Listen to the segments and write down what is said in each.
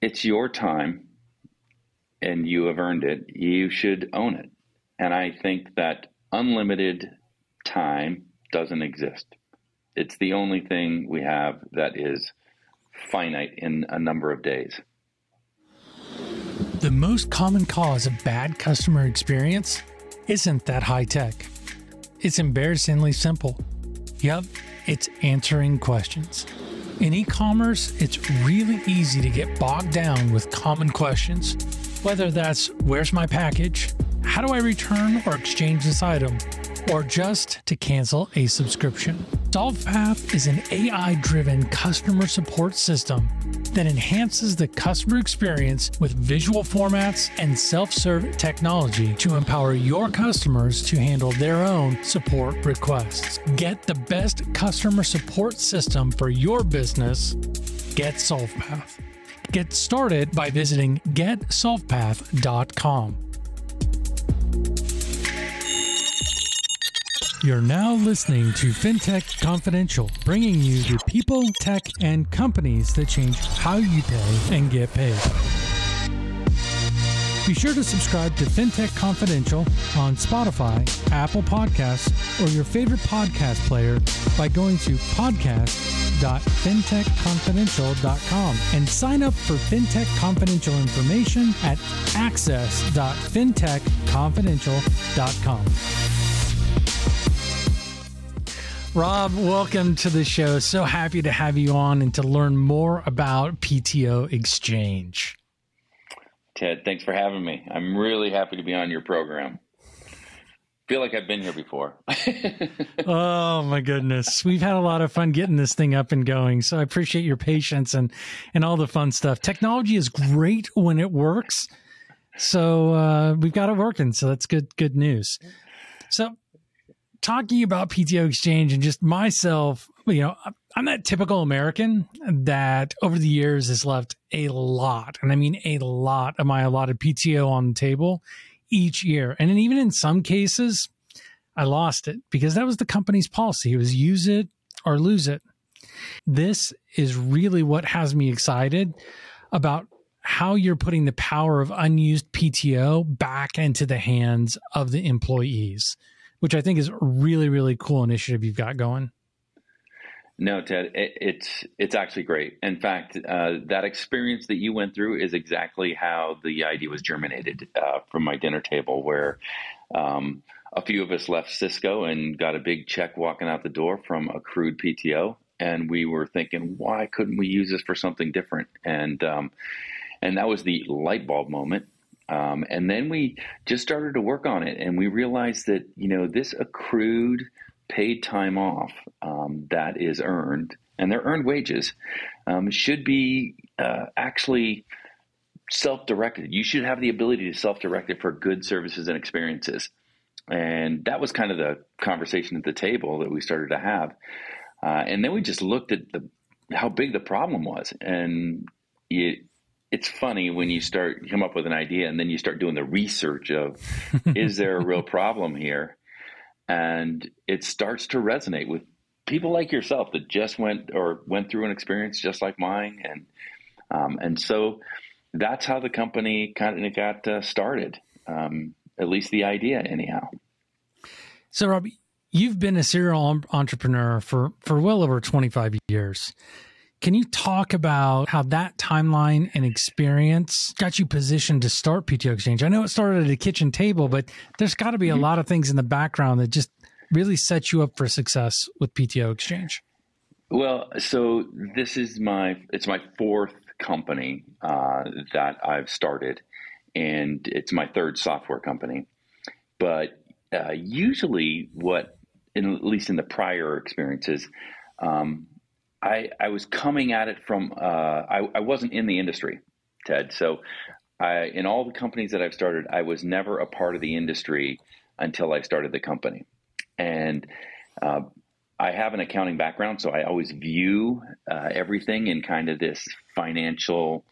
it's your time and you have earned it. You should own it. And I think that unlimited time doesn't exist. It's the only thing we have that is finite in a number of days. The most common cause of bad customer experience isn't that high tech. It's embarrassingly simple. Yep, it's answering questions. In e commerce, it's really easy to get bogged down with common questions, whether that's where's my package? How do I return or exchange this item? Or just to cancel a subscription. SolvePath is an AI driven customer support system that enhances the customer experience with visual formats and self serve technology to empower your customers to handle their own support requests. Get the best customer support system for your business. Get SolvePath. Get started by visiting getsolvepath.com. You're now listening to FinTech Confidential, bringing you the people, tech, and companies that change how you pay and get paid. Be sure to subscribe to FinTech Confidential on Spotify, Apple Podcasts, or your favorite podcast player by going to podcast.fintechconfidential.com and sign up for FinTech Confidential information at access.fintechconfidential.com. Rob, welcome to the show. So happy to have you on and to learn more about PTO Exchange. Ted, thanks for having me. I'm really happy to be on your program. Feel like I've been here before. oh my goodness. We've had a lot of fun getting this thing up and going. So I appreciate your patience and and all the fun stuff. Technology is great when it works. So uh, we've got it working. So that's good good news. So talking about PTO Exchange and just myself, you know, I'm that typical American that over the years has left a lot, and I mean a lot of my allotted PTO on the table each year. And then even in some cases, I lost it because that was the company's policy. It was use it or lose it. This is really what has me excited about how you're putting the power of unused PTO back into the hands of the employees which I think is a really, really cool initiative you've got going. No, Ted, it, it's it's actually great. In fact, uh, that experience that you went through is exactly how the idea was germinated uh, from my dinner table, where um, a few of us left Cisco and got a big check walking out the door from accrued PTO, and we were thinking, why couldn't we use this for something different? And um, and that was the light bulb moment um, and then we just started to work on it, and we realized that you know this accrued paid time off um, that is earned, and they're earned wages, um, should be uh, actually self-directed. You should have the ability to self-direct it for good services and experiences. And that was kind of the conversation at the table that we started to have. Uh, and then we just looked at the how big the problem was, and it it's funny when you start come up with an idea and then you start doing the research of is there a real problem here? And it starts to resonate with people like yourself that just went or went through an experience just like mine. And um, and so that's how the company kind of got uh, started um, at least the idea anyhow. So rob you've been a serial entrepreneur for for well over 25 years can you talk about how that timeline and experience got you positioned to start PTO Exchange? I know it started at a kitchen table, but there's got to be a mm-hmm. lot of things in the background that just really set you up for success with PTO Exchange. Well, so this is my it's my fourth company uh, that I've started, and it's my third software company. But uh, usually, what, in, at least in the prior experiences, um, I, I was coming at it from uh, I, I wasn't in the industry, Ted. So I, in all the companies that I've started, I was never a part of the industry until I started the company, and uh, I have an accounting background, so I always view uh, everything in kind of this financial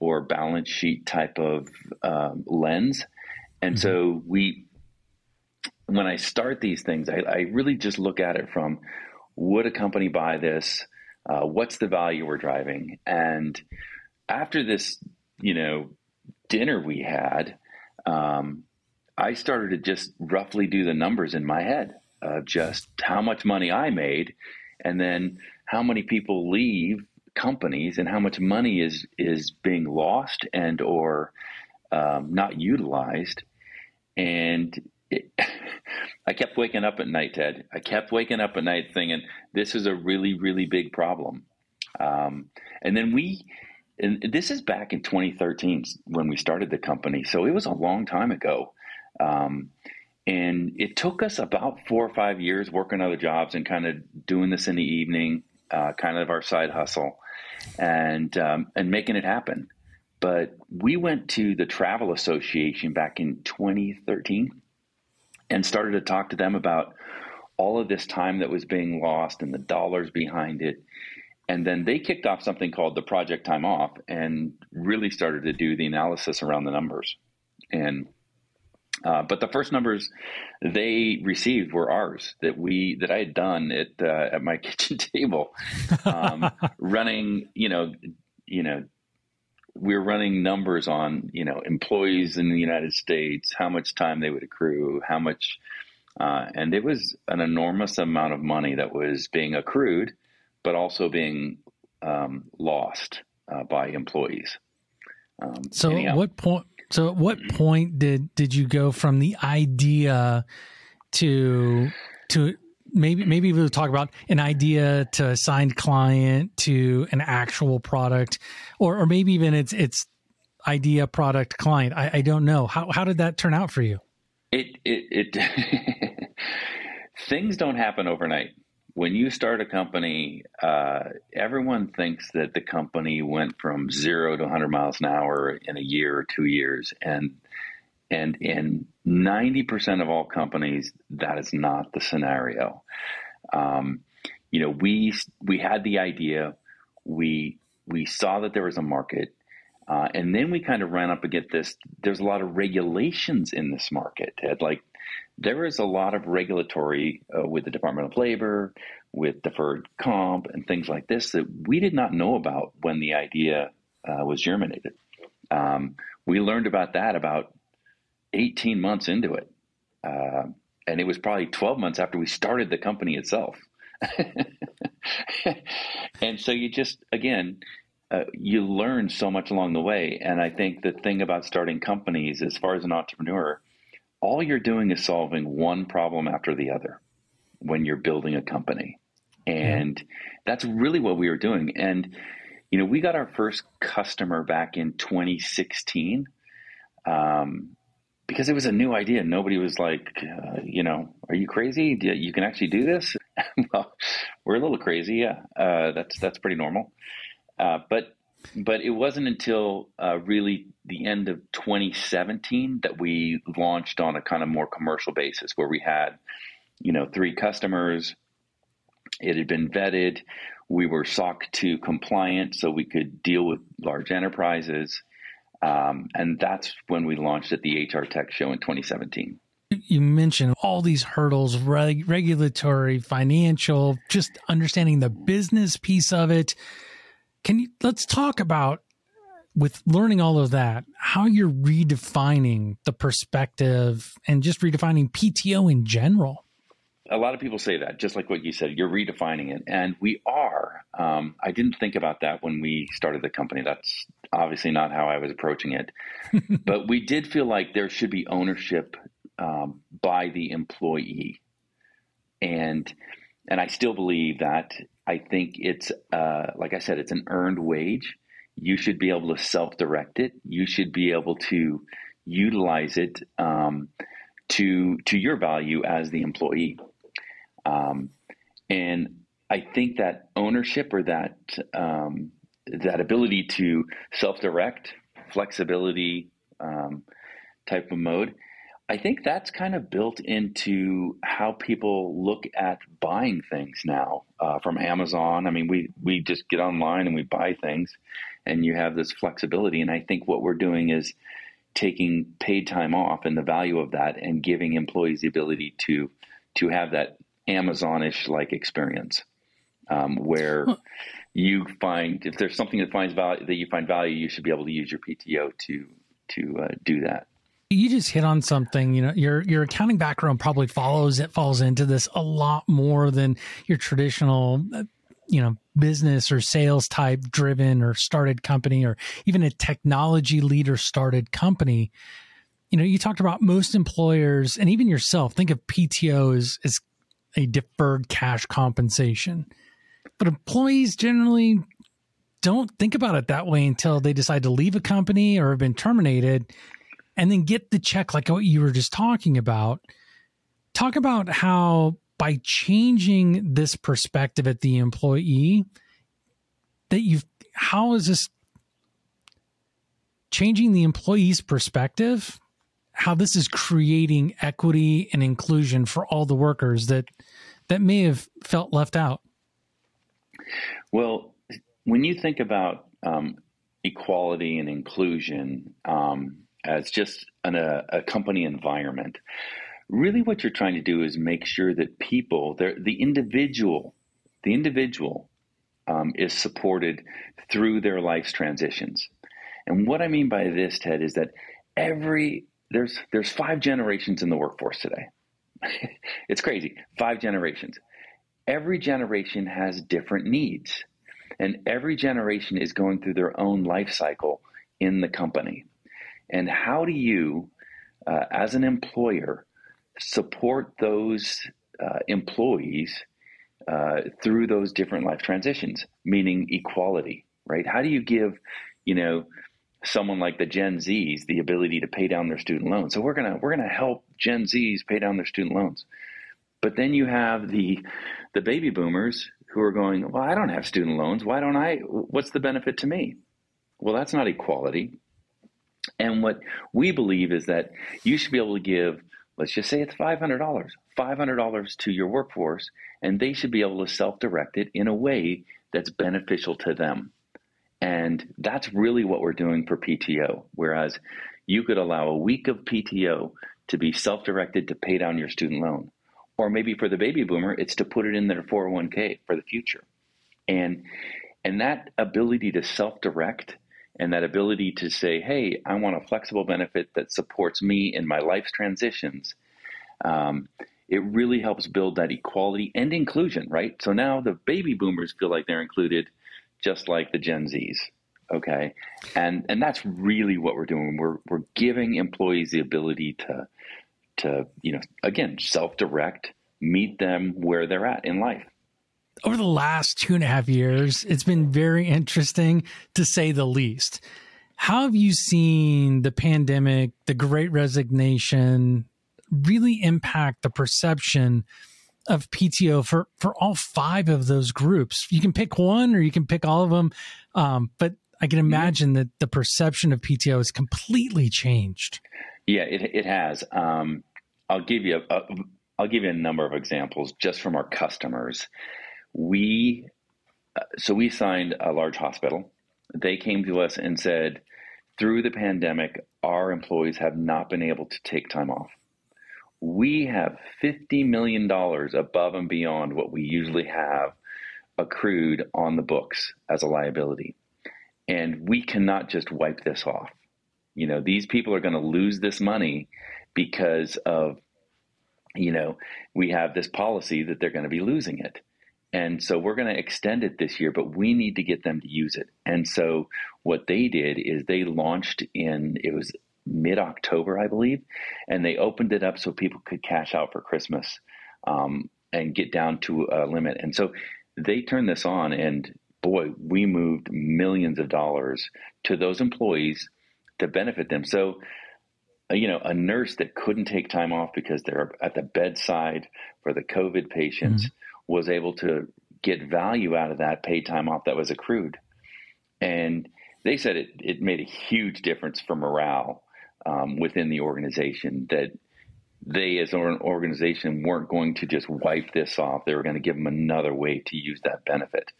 or balance sheet type of um, lens, and mm-hmm. so we. When I start these things, I, I really just look at it from would a company buy this? Uh, what's the value we're driving? And after this, you know, dinner we had, um, I started to just roughly do the numbers in my head of just how much money I made, and then how many people leave companies, and how much money is is being lost and or um, not utilized. And it, I kept waking up at night, Ted. I kept waking up at night thinking this is a really, really big problem. Um, and then we, and this is back in 2013 when we started the company, so it was a long time ago. Um, and it took us about four or five years working other jobs and kind of doing this in the evening, uh, kind of our side hustle, and um, and making it happen. But we went to the Travel Association back in 2013 and started to talk to them about all of this time that was being lost and the dollars behind it. And then they kicked off something called the Project Time Off and really started to do the analysis around the numbers. And uh, but the first numbers they received were ours that we that I had done at uh, at my kitchen table, um, running you know you know we were running numbers on you know employees in the United States, how much time they would accrue, how much, uh, and it was an enormous amount of money that was being accrued, but also being um, lost uh, by employees. Um, so, anyhow. what point? So, at what point did did you go from the idea to to maybe maybe we'll talk about an idea to a signed client to an actual product, or or maybe even it's it's idea product client. I, I don't know how how did that turn out for you. It it, it things don't happen overnight when you start a company, uh, everyone thinks that the company went from zero to 100 miles an hour in a year or two years, and and in 90% of all companies, that is not the scenario. Um, you know, we we had the idea, we we saw that there was a market, uh, and then we kind of ran up against this. There's a lot of regulations in this market, Ted. Like there is a lot of regulatory uh, with the Department of Labor, with deferred comp, and things like this that we did not know about when the idea uh, was germinated. Um, we learned about that about 18 months into it. Uh, and it was probably 12 months after we started the company itself. and so you just, again, uh, you learn so much along the way. And I think the thing about starting companies, as far as an entrepreneur, all you're doing is solving one problem after the other when you're building a company. And yeah. that's really what we were doing. And, you know, we got our first customer back in 2016. Um, because it was a new idea. Nobody was like, uh, you know, are you crazy? Do you can actually do this? well, we're a little crazy. Yeah, uh, that's that's pretty normal. Uh, but but it wasn't until uh, really the end of 2017 that we launched on a kind of more commercial basis, where we had, you know, three customers. It had been vetted. We were SOC 2 compliant, so we could deal with large enterprises. Um, and that's when we launched at the HR Tech Show in 2017. You mentioned all these hurdles, reg- regulatory, financial, just understanding the business piece of it. Can you let's talk about with learning all of that, how you're redefining the perspective and just redefining PTO in general? A lot of people say that, just like what you said, you're redefining it. And we are. Um, I didn't think about that when we started the company. That's obviously not how I was approaching it. but we did feel like there should be ownership um, by the employee. And and I still believe that. I think it's, uh, like I said, it's an earned wage. You should be able to self direct it. You should be able to utilize it um, to to your value as the employee. Um, and I think that ownership or that um, that ability to self-direct, flexibility um, type of mode, I think that's kind of built into how people look at buying things now uh, from Amazon. I mean, we we just get online and we buy things, and you have this flexibility. And I think what we're doing is taking paid time off and the value of that, and giving employees the ability to to have that Amazonish like experience, um, where you find if there's something that finds value that you find value, you should be able to use your PTO to to uh, do that. You just hit on something. You know, your your accounting background probably follows it falls into this a lot more than your traditional, uh, you know, business or sales type driven or started company or even a technology leader started company. You know, you talked about most employers and even yourself think of PTO as as a deferred cash compensation but employees generally don't think about it that way until they decide to leave a company or have been terminated and then get the check like what you were just talking about. Talk about how by changing this perspective at the employee that you've how is this changing the employee's perspective how this is creating equity and inclusion for all the workers that that may have felt left out well, when you think about um, equality and inclusion um, as just an, a, a, company environment, really what you're trying to do is make sure that people, the individual, the individual um, is supported through their life's transitions. And what I mean by this, Ted, is that every there's there's five generations in the workforce today. it's crazy, five generations every generation has different needs, and every generation is going through their own life cycle in the company. And how do you, uh, as an employer, support those uh, employees uh, through those different life transitions, meaning equality, right? How do you give, you know, someone like the Gen Zs the ability to pay down their student loans? So we're gonna we're gonna help Gen Zs pay down their student loans. But then you have the the baby boomers who are going, well, I don't have student loans. Why don't I? What's the benefit to me? Well, that's not equality. And what we believe is that you should be able to give, let's just say it's $500, $500 to your workforce, and they should be able to self direct it in a way that's beneficial to them. And that's really what we're doing for PTO. Whereas you could allow a week of PTO to be self directed to pay down your student loan or maybe for the baby boomer, it's to put it in their 401k for the future. And and that ability to self-direct and that ability to say, hey, I want a flexible benefit that supports me in my life's transitions, um, it really helps build that equality and inclusion, right? So now the baby boomers feel like they're included just like the Gen Zs. Okay. And and that's really what we're doing. We're we're giving employees the ability to to, you know, again, self direct, meet them where they're at in life. Over the last two and a half years, it's been very interesting to say the least. How have you seen the pandemic, the great resignation really impact the perception of PTO for, for all five of those groups? You can pick one or you can pick all of them. Um, but I can mm-hmm. imagine that the perception of PTO has completely changed. Yeah, it, it has. Um, I'll give you a, a I'll give you a number of examples just from our customers. We uh, so we signed a large hospital. They came to us and said, through the pandemic, our employees have not been able to take time off. We have $50 million above and beyond what we usually have accrued on the books as a liability. And we cannot just wipe this off. You know, these people are going to lose this money because of, you know, we have this policy that they're going to be losing it. And so we're going to extend it this year, but we need to get them to use it. And so what they did is they launched in, it was mid October, I believe, and they opened it up so people could cash out for Christmas um, and get down to a limit. And so they turned this on, and boy, we moved millions of dollars to those employees to benefit them. So you know, a nurse that couldn't take time off because they're at the bedside for the COVID patients mm-hmm. was able to get value out of that paid time off that was accrued. And they said it, it made a huge difference for morale um, within the organization that they as an organization weren't going to just wipe this off. They were going to give them another way to use that benefit.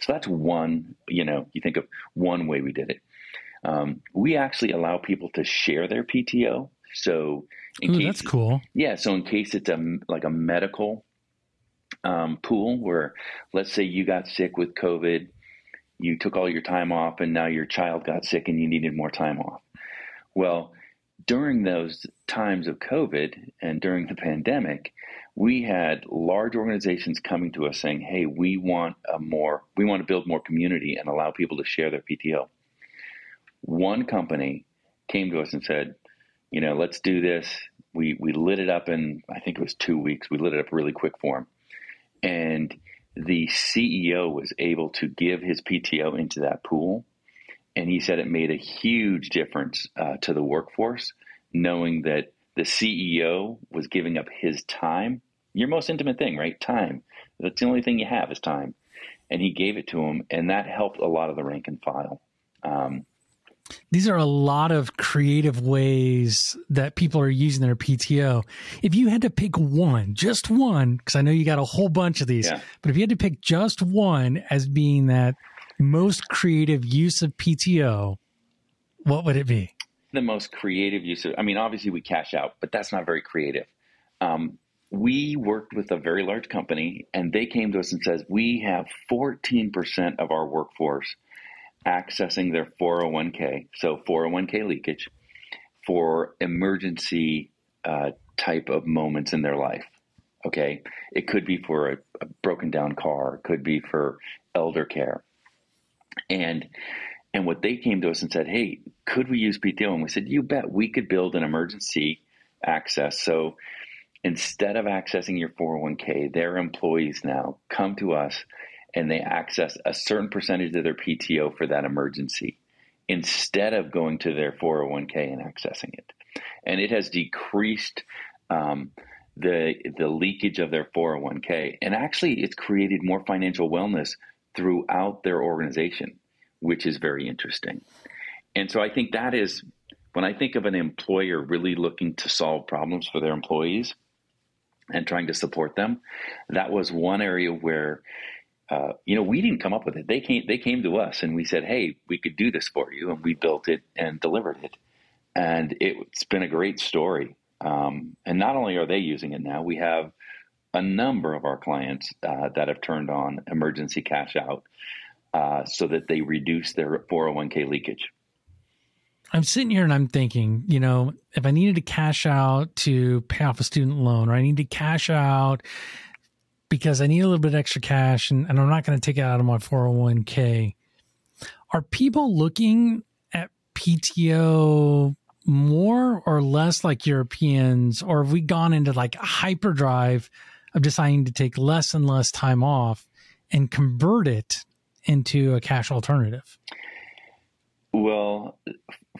So that's one, you know, you think of one way we did it. Um, we actually allow people to share their PTO. So, in Ooh, case, that's cool. Yeah. So, in case it's a like a medical um, pool where, let's say, you got sick with COVID you took all your time off and now your child got sick and you needed more time off. Well, during those times of COVID and during the pandemic, we had large organizations coming to us saying, "Hey, we want a more we want to build more community and allow people to share their PTO." One company came to us and said, "You know, let's do this." We we lit it up in I think it was 2 weeks. We lit it up really quick for them. And the CEO was able to give his PTO into that pool and he said it made a huge difference uh, to the workforce knowing that the CEO was giving up his time, your most intimate thing, right? Time. That's the only thing you have is time. And he gave it to him, and that helped a lot of the rank and file. Um, these are a lot of creative ways that people are using their PTO. If you had to pick one, just one, because I know you got a whole bunch of these, yeah. but if you had to pick just one as being that most creative use of PTO, what would it be? The most creative use of, I mean, obviously we cash out, but that's not very creative. Um, we worked with a very large company and they came to us and says, we have 14% of our workforce accessing their 401k, so 401k leakage for emergency uh, type of moments in their life. Okay. It could be for a, a broken down car, it could be for elder care. And and what they came to us and said, "Hey, could we use PTO?" And we said, "You bet. We could build an emergency access. So instead of accessing your 401k, their employees now come to us and they access a certain percentage of their PTO for that emergency instead of going to their 401k and accessing it. And it has decreased um, the the leakage of their 401k, and actually, it's created more financial wellness throughout their organization, which is very interesting. And so I think that is when I think of an employer really looking to solve problems for their employees and trying to support them, that was one area where uh, you know we didn't come up with it. They came they came to us and we said, "Hey, we could do this for you," and we built it and delivered it. And it's been a great story. Um, and not only are they using it now, we have a number of our clients uh, that have turned on emergency cash out uh, so that they reduce their 401k leakage. I'm sitting here and I'm thinking, you know, if I needed to cash out to pay off a student loan or I need to cash out because I need a little bit extra cash and, and I'm not going to take it out of my 401k, are people looking at PTO more or less like Europeans, or have we gone into like hyperdrive of deciding to take less and less time off and convert it into a cash alternative? Well,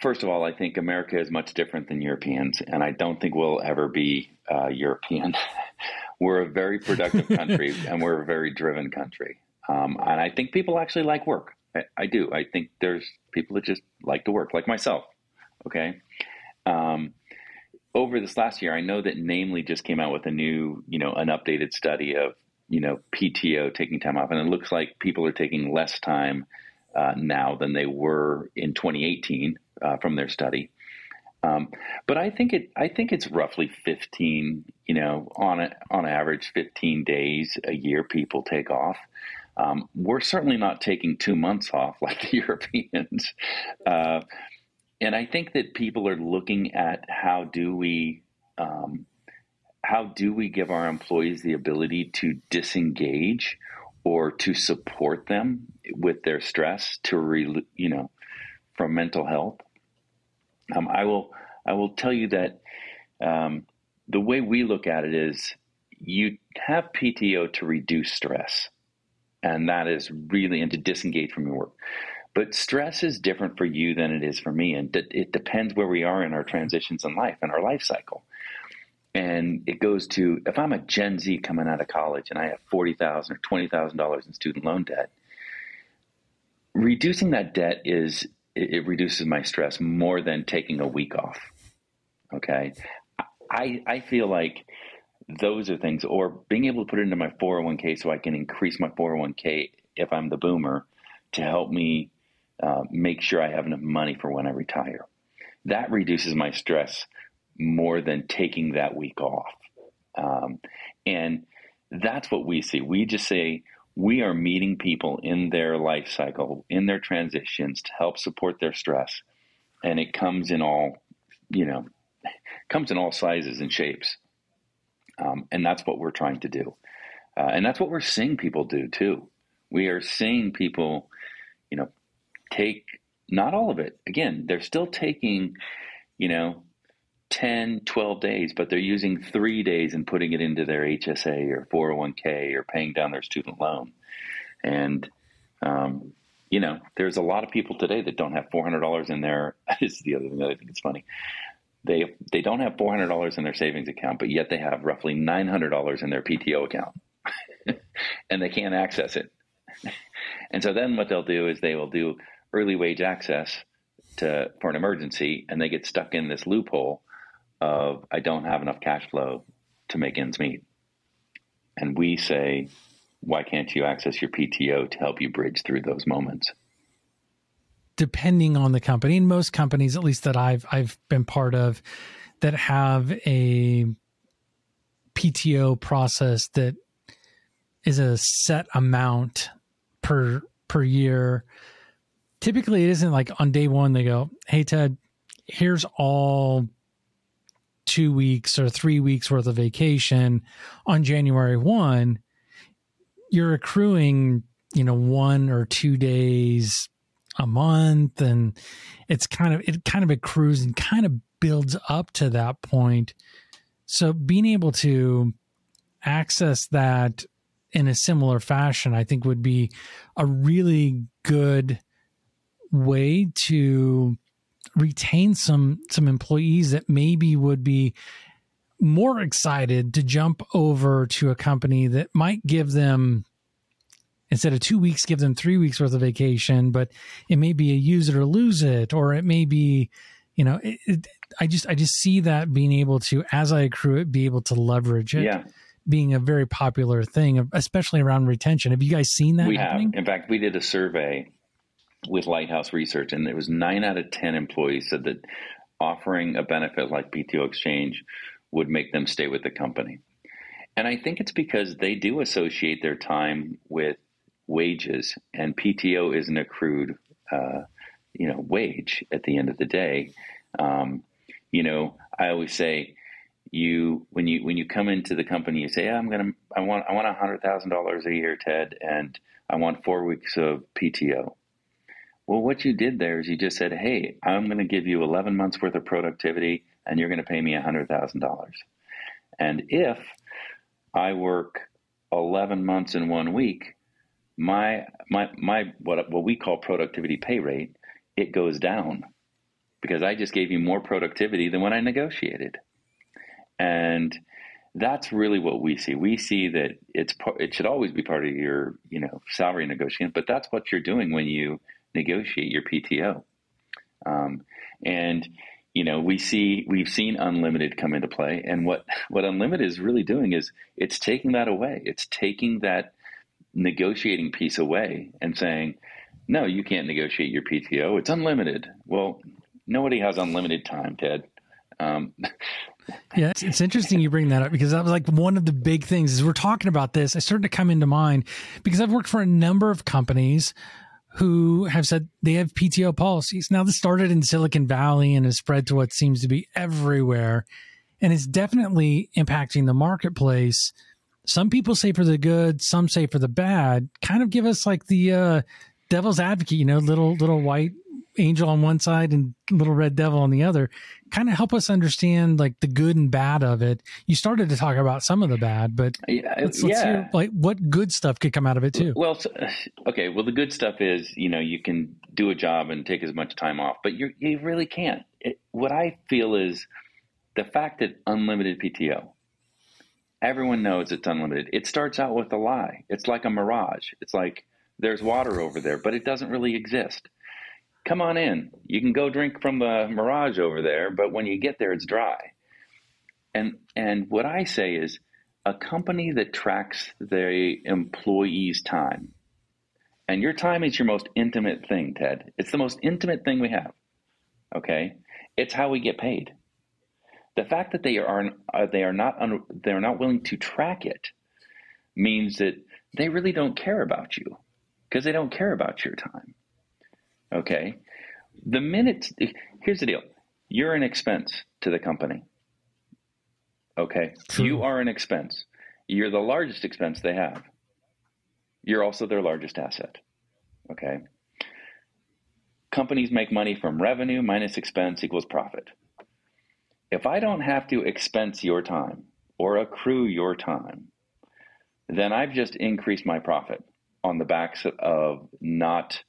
first of all, I think America is much different than Europeans, and I don't think we'll ever be uh, European. we're a very productive country, and we're a very driven country. Um, and I think people actually like work. I, I, do. I think there's people that just like to work, like myself. Okay. Um, over this last year, I know that Namely just came out with a new, you know, an updated study of, you know, PTO taking time off, and it looks like people are taking less time uh, now than they were in 2018 uh, from their study. Um, but I think it, I think it's roughly 15, you know, on a, on average, 15 days a year people take off. Um, we're certainly not taking two months off like the Europeans. Uh, and I think that people are looking at how do we um, how do we give our employees the ability to disengage or to support them with their stress to re, you know from mental health. Um, I will I will tell you that um, the way we look at it is you have PTO to reduce stress, and that is really and to disengage from your work. But stress is different for you than it is for me. And it depends where we are in our transitions in life and our life cycle. And it goes to if I'm a Gen Z coming out of college and I have 40,000 or twenty thousand dollars in student loan debt, reducing that debt is it, reduces my stress more than taking a week off. Okay, I I feel like those are things, or being able to put it into my 401k so I can increase my 401k if I'm the boomer to help me uh, make sure I have enough money for when I retire. That reduces my stress more than taking that week off. Um, and that's what we see. We just say, we are meeting people in their life cycle, in their transitions to help support their stress. And it comes in all, you know, comes in all sizes and shapes. Um, and that's what we're trying to do. Uh, and that's what we're seeing people do too. We are seeing people, you know, take not all of it. Again, they're still taking, you know, 10, 12 days, but they're using three days and putting it into their HSA or 401k or paying down their student loan. And, um, you know, there's a lot of people today that don't have $400 in their, this is the other thing that I think it's funny. They, they don't have $400 in their savings account, but yet they have roughly $900 in their PTO account and they can't access it. and so then what they'll do is they will do early wage access to, for an emergency and they get stuck in this loophole of I don't have enough cash flow to make ends meet. And we say, why can't you access your PTO to help you bridge through those moments? Depending on the company, and most companies, at least that I've I've been part of, that have a PTO process that is a set amount per per year. Typically, it isn't like on day one they go, "Hey Ted, here's all two weeks or three weeks worth of vacation on January 1, you're accruing, you know, one or two days a month. And it's kind of, it kind of accrues and kind of builds up to that point. So being able to access that in a similar fashion, I think would be a really good way to retain some some employees that maybe would be more excited to jump over to a company that might give them instead of two weeks give them three weeks worth of vacation but it may be a use it or lose it or it may be you know it, it, i just i just see that being able to as i accrue it be able to leverage it yeah. being a very popular thing especially around retention. Have you guys seen that we happening? have in fact we did a survey with Lighthouse Research, and it was nine out of 10 employees said that offering a benefit like PTO exchange would make them stay with the company. And I think it's because they do associate their time with wages, and PTO is an accrued, uh, you know, wage at the end of the day. Um, you know, I always say, you when you when you come into the company, you say, yeah, "I'm gonna, I want, I want a hundred thousand dollars a year, Ted, and I want four weeks of PTO." Well, what you did there is you just said, hey, I'm going to give you 11 months worth of productivity and you're going to pay me $100,000. And if I work 11 months in one week, my, my, my, what, what we call productivity pay rate, it goes down because I just gave you more productivity than when I negotiated. And that's really what we see. We see that it's it should always be part of your you know salary negotiation, but that's what you're doing when you negotiate your PTO. Um, and you know, we see we've seen unlimited come into play, and what what unlimited is really doing is it's taking that away. It's taking that negotiating piece away and saying, no, you can't negotiate your PTO. It's unlimited. Well, nobody has unlimited time, Ted. Um, yeah, it's, it's, interesting you bring that up because that was like one of the big things as we're talking about this. I started to come into mind because I've worked for a number of companies who have said they have PTO policies. Now, this started in Silicon Valley and has spread to what seems to be everywhere. And it's definitely impacting the marketplace. Some people say for the good, some say for the bad. Kind of give us like the uh, devil's advocate, you know, little little white angel on one side and little red devil on the other kind of help us understand like the good and bad of it. You started to talk about some of the bad but uh, yeah, uh, let's, let's yeah. hear like what good stuff could come out of it too. Well uh, okay well the good stuff is you know you can do a job and take as much time off but you you really can't. It, what i feel is the fact that unlimited pto everyone knows it's unlimited. It starts out with a lie. It's like a mirage. It's like there's water over there but it doesn't really exist come on in. You can go drink from the Mirage over there, but when you get there, it's dry. And and what I say is, a company that tracks their employees' time, and your time is your most intimate thing, Ted. It's the most intimate thing we have. Okay, it's how we get paid. The fact that they are uh, they are not they are not willing to track it means that they really don't care about you because they don't care about your time. Okay. The minute, here's the deal you're an expense to the company. Okay. True. You are an expense. You're the largest expense they have. You're also their largest asset. Okay. Companies make money from revenue minus expense equals profit. If I don't have to expense your time or accrue your time, then I've just increased my profit on the backs of not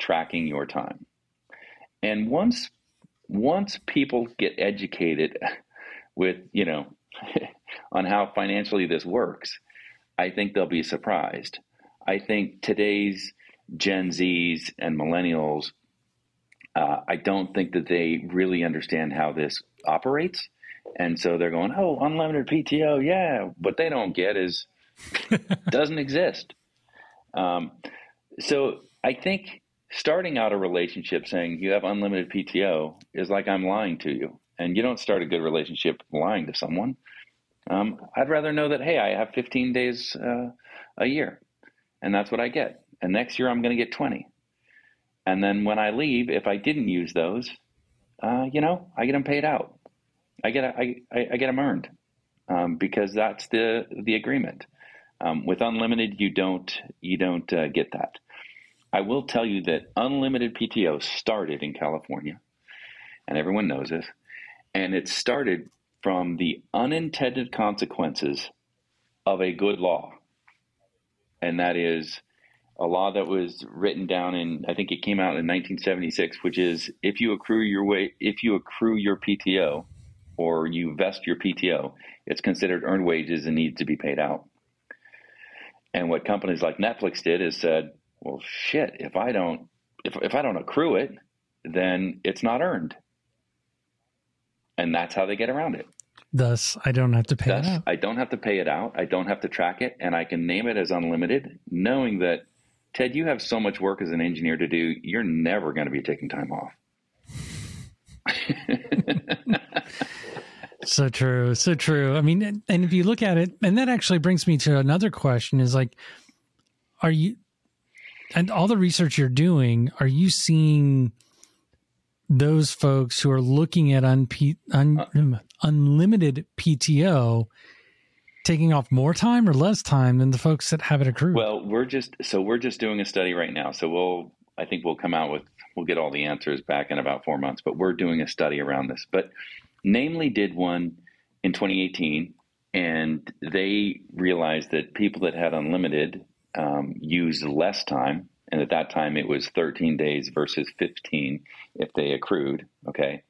tracking your time. And once once people get educated with, you know, on how financially this works, I think they'll be surprised. I think today's Gen Zs and millennials, uh, I don't think that they really understand how this operates. And so they're going, oh, unlimited PTO, yeah. What they don't get is doesn't exist. Um, so I think starting out a relationship saying you have unlimited PTO is like I'm lying to you. And you don't start a good relationship lying to someone. Um, I'd rather know that, hey, I have 15 days uh, a year, and that's what I get. And next year I'm going to get 20. And then when I leave, if I didn't use those, uh, you know, I get them paid out. I get I, I, I get them earned um, because that's the the agreement. Um, with unlimited, you don't you don't uh, get that. I will tell you that unlimited PTO started in California, and everyone knows this. And it started from the unintended consequences of a good law. And that is a law that was written down in I think it came out in 1976, which is if you accrue your way if you accrue your PTO or you vest your PTO, it's considered earned wages and needs to be paid out. And what companies like Netflix did is said, well, shit, if I don't if if I don't accrue it, then it's not earned. And that's how they get around it. Thus, I don't have to pay Thus, it out. I don't have to pay it out. I don't have to track it, and I can name it as unlimited, knowing that Ted, you have so much work as an engineer to do. You're never going to be taking time off. so true, so true. I mean, and if you look at it, and that actually brings me to another question: is like, are you and all the research you're doing, are you seeing those folks who are looking at un, un, uh, unlimited PTO taking off more time or less time than the folks that have it accrued? Well, we're just so we're just doing a study right now. So we'll I think we'll come out with we'll get all the answers back in about four months. But we're doing a study around this. But Namely did one in 2018, and they realized that people that had unlimited um, use less time. And at that time, it was 13 days versus 15 if they accrued. Okay.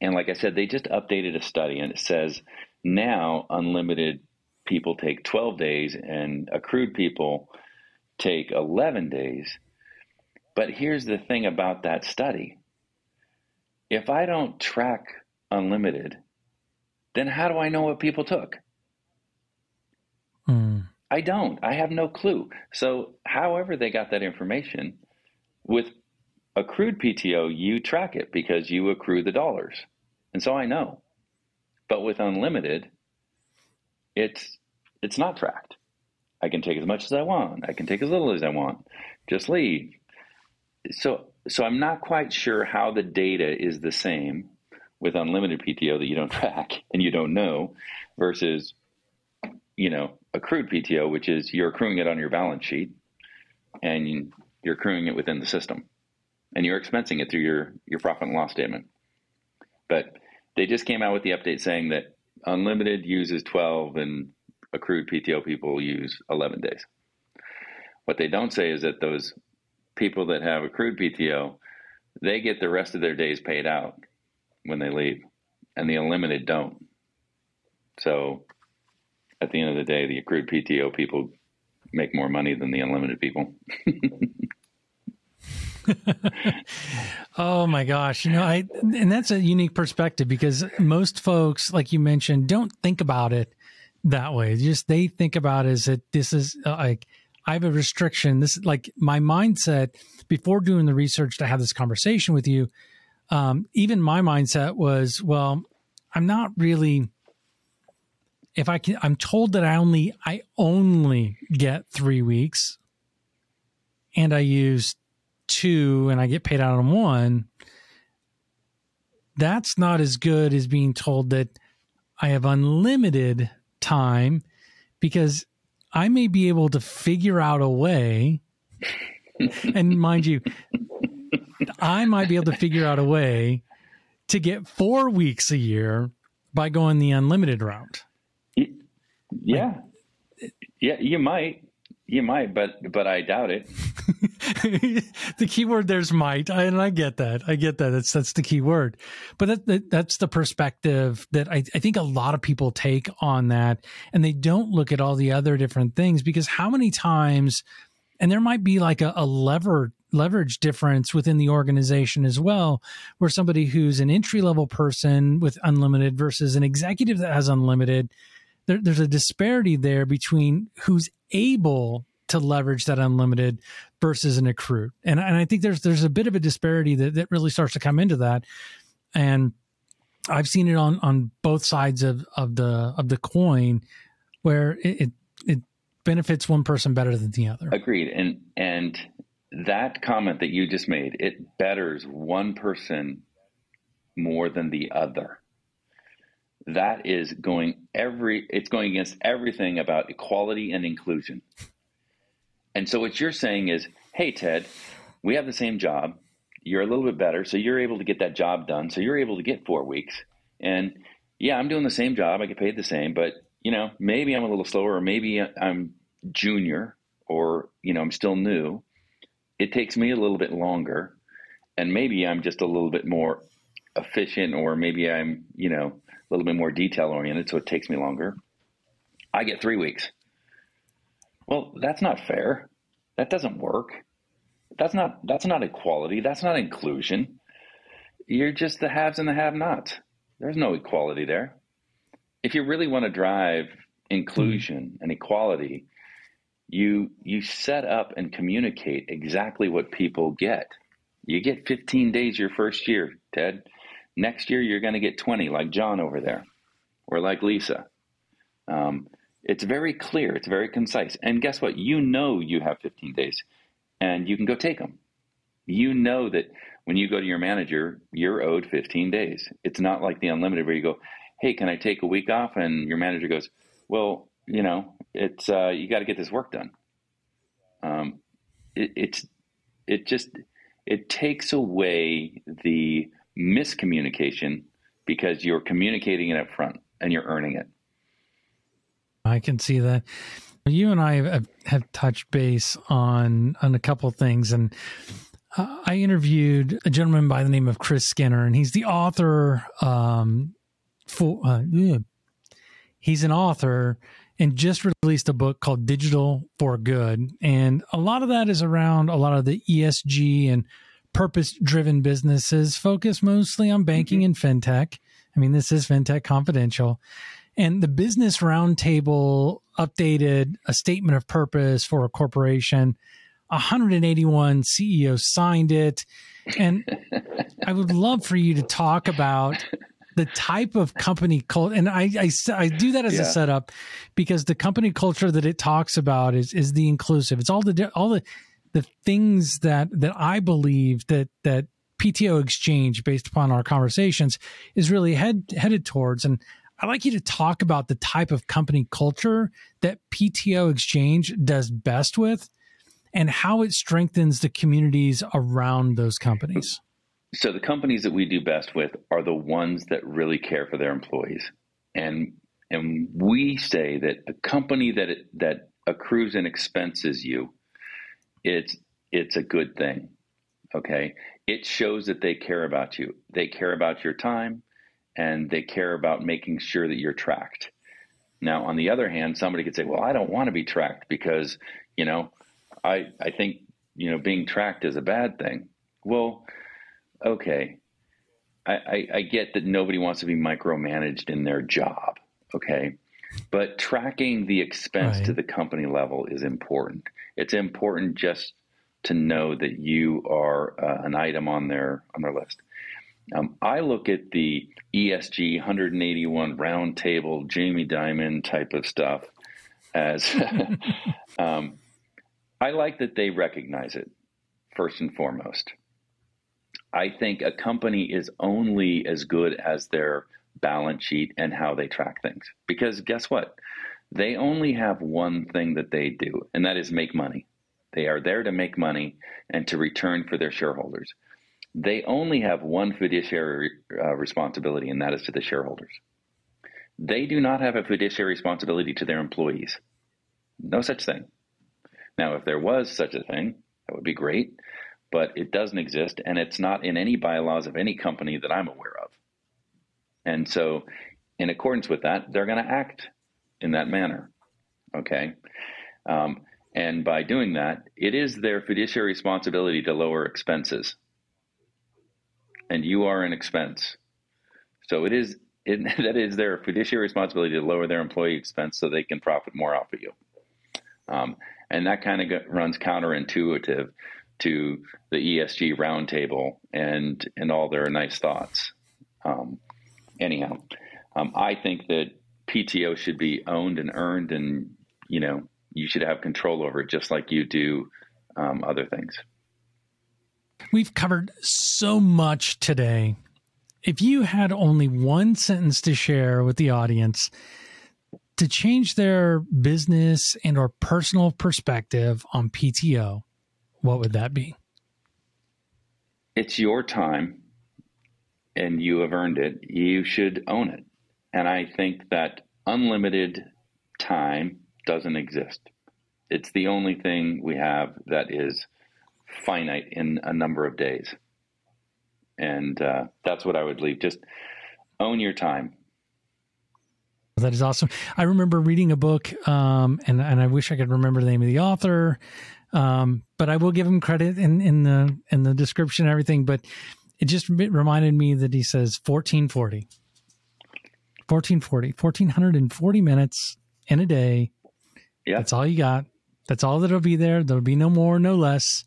And like I said, they just updated a study and it says now unlimited people take 12 days and accrued people take 11 days. But here's the thing about that study if I don't track unlimited, then how do I know what people took? Mm. I don't. I have no clue. So, however, they got that information, with accrued PTO, you track it because you accrue the dollars. And so I know. But with unlimited, it's it's not tracked. I can take as much as I want. I can take as little as I want. Just leave. So so I'm not quite sure how the data is the same with unlimited PTO that you don't track and you don't know versus you know accrued PTO, which is you're accruing it on your balance sheet and you're accruing it within the system, and you're expensing it through your your profit and loss statement. But they just came out with the update saying that unlimited uses 12 and accrued PTO people use 11 days. What they don't say is that those people that have accrued PTO, they get the rest of their days paid out when they leave, and the unlimited don't. So at the end of the day, the accrued PTO people make more money than the unlimited people. oh my gosh. You know, I, and that's a unique perspective because most folks, like you mentioned, don't think about it that way. Just they think about it as that this is uh, like, I have a restriction. This like my mindset before doing the research to have this conversation with you. Um, even my mindset was, well, I'm not really if I can, I'm told that I only, I only get three weeks and I use two and I get paid out on one. That's not as good as being told that I have unlimited time because I may be able to figure out a way. and mind you, I might be able to figure out a way to get four weeks a year by going the unlimited route. Yeah. Yeah, you might. You might, but but I doubt it. the key word there's might, I, and I get that. I get that. That's that's the key word. But that, that, that's the perspective that I, I think a lot of people take on that, and they don't look at all the other different things because how many times, and there might be like a, a lever leverage difference within the organization as well, where somebody who's an entry level person with unlimited versus an executive that has unlimited there, there's a disparity there between who's able to leverage that unlimited versus an accrued. And, and I think there's there's a bit of a disparity that, that really starts to come into that. And I've seen it on on both sides of, of the of the coin where it, it, it benefits one person better than the other. Agreed. And and that comment that you just made, it betters one person more than the other that is going every it's going against everything about equality and inclusion. And so what you're saying is, hey Ted, we have the same job. You're a little bit better, so you're able to get that job done. So you're able to get four weeks. And yeah, I'm doing the same job. I get paid the same, but you know, maybe I'm a little slower, or maybe I'm junior, or you know, I'm still new. It takes me a little bit longer, and maybe I'm just a little bit more efficient, or maybe I'm, you know, a little bit more detail oriented, so it takes me longer. I get three weeks. Well, that's not fair. That doesn't work. That's not that's not equality. That's not inclusion. You're just the haves and the have-nots. There's no equality there. If you really want to drive inclusion hmm. and equality, you you set up and communicate exactly what people get. You get 15 days your first year, Ted. Next year, you're going to get 20, like John over there, or like Lisa. Um, it's very clear, it's very concise. And guess what? You know you have 15 days and you can go take them. You know that when you go to your manager, you're owed 15 days. It's not like the unlimited where you go, hey, can I take a week off? And your manager goes, well, you know, it's uh, you got to get this work done. Um, it, it's it just it takes away the miscommunication because you're communicating it up front and you're earning it. I can see that. You and I have, have touched base on on a couple things, and uh, I interviewed a gentleman by the name of Chris Skinner, and he's the author. Um, for uh, he's an author and just released a book called Digital for Good, and a lot of that is around a lot of the ESG and purpose driven businesses focus mostly on banking mm-hmm. and fintech. I mean, this is FinTech Confidential. And the Business Roundtable updated a statement of purpose for a corporation. 181 CEOs signed it. And I would love for you to talk about the type of company culture. And I, I, I, do that as yeah. a setup because the company culture that it talks about is, is the inclusive. It's all the, all the the things that that I believe that that PTO exchange based upon our conversations is really head headed towards and I'd like you to talk about the type of company culture that PTO exchange does best with and how it strengthens the communities around those companies. So the companies that we do best with are the ones that really care for their employees. And and we say that a company that that accrues and expenses you it's it's a good thing. Okay? It shows that they care about you. They care about your time and they care about making sure that you're tracked. Now, on the other hand, somebody could say, "Well, I don't want to be tracked because, you know, I I think, you know, being tracked is a bad thing." Well, okay. I, I, I get that nobody wants to be micromanaged in their job. Okay. But tracking the expense right. to the company level is important. It's important just to know that you are uh, an item on their on their list. Um, I look at the ESG 181 roundtable, Jamie Dimon type of stuff as um, I like that they recognize it first and foremost. I think a company is only as good as their balance sheet and how they track things. Because guess what? They only have one thing that they do, and that is make money. They are there to make money and to return for their shareholders. They only have one fiduciary uh, responsibility, and that is to the shareholders. They do not have a fiduciary responsibility to their employees. No such thing. Now, if there was such a thing, that would be great, but it doesn't exist, and it's not in any bylaws of any company that I'm aware of. And so, in accordance with that, they're going to act in that manner. Okay. Um, and by doing that, it is their fiduciary responsibility to lower expenses. And you are an expense. So it is it, that is their fiduciary responsibility to lower their employee expense so they can profit more off of you. Um, and that kind of runs counterintuitive to the ESG roundtable and and all their nice thoughts. Um, anyhow, um, I think that PTO should be owned and earned, and you know you should have control over it, just like you do um, other things. We've covered so much today. If you had only one sentence to share with the audience to change their business and or personal perspective on PTO, what would that be? It's your time and you have earned it. You should own it. And I think that unlimited time doesn't exist. It's the only thing we have that is finite in a number of days. And uh, that's what I would leave. Just own your time. That is awesome. I remember reading a book, um, and and I wish I could remember the name of the author, um, but I will give him credit in in the in the description and everything. But it just reminded me that he says fourteen forty. 1440, 1440 minutes in a day. Yeah. That's all you got. That's all that'll be there. There'll be no more, no less.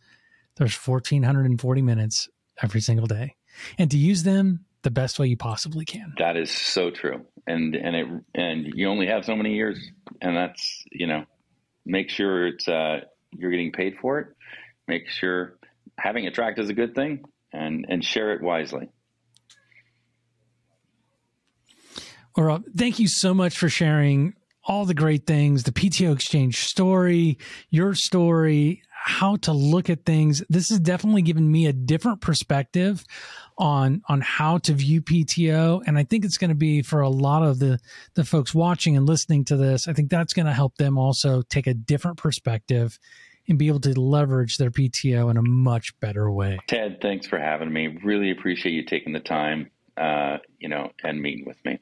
There's 1440 minutes every single day. And to use them the best way you possibly can. That is so true. And and it and you only have so many years and that's, you know, make sure it's uh you're getting paid for it. Make sure having a tract is a good thing and and share it wisely. Well, Rob, thank you so much for sharing all the great things, the PTO exchange story, your story, how to look at things. This has definitely given me a different perspective on on how to view PTO and I think it's going to be for a lot of the the folks watching and listening to this. I think that's going to help them also take a different perspective and be able to leverage their PTO in a much better way. Ted, thanks for having me. Really appreciate you taking the time uh, you know, and meeting with me.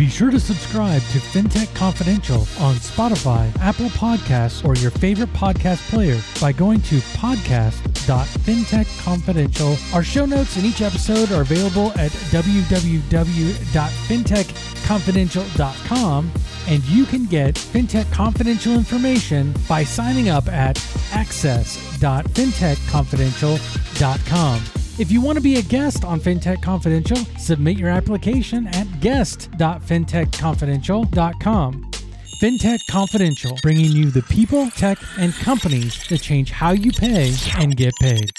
Be sure to subscribe to FinTech Confidential on Spotify, Apple Podcasts, or your favorite podcast player by going to podcast.fintechconfidential. Our show notes in each episode are available at www.fintechconfidential.com, and you can get FinTech Confidential information by signing up at access.fintechconfidential.com. If you want to be a guest on FinTech Confidential, submit your application at guest.fintechconfidential.com. FinTech Confidential, bringing you the people, tech, and companies that change how you pay and get paid.